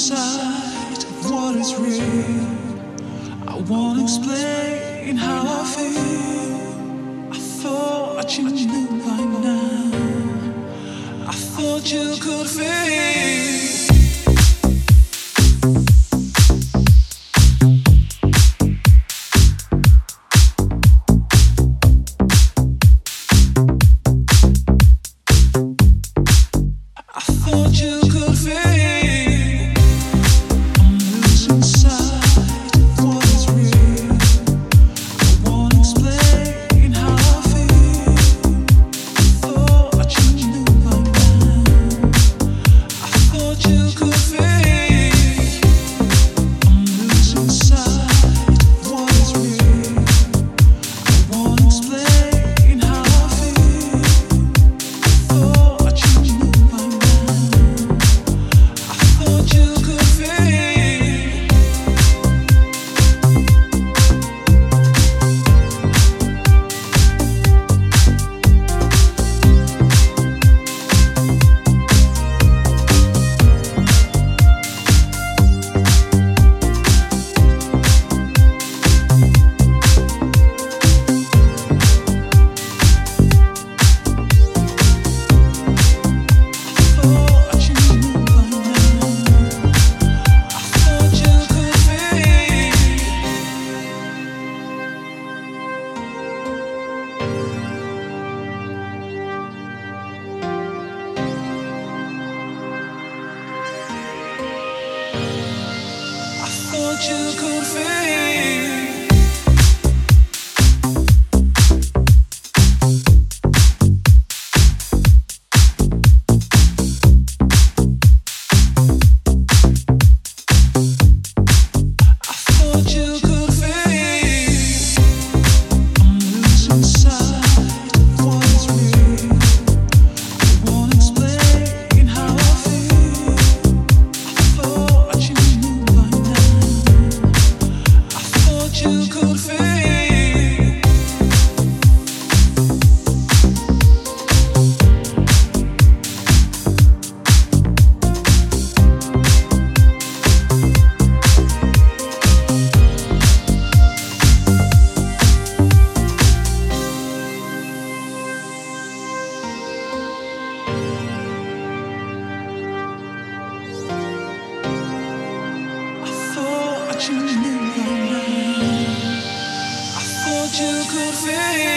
sight of what is real. I won't explain how I feel. I thought you knew by now. I thought you could feel. you could feel. you could feel. feel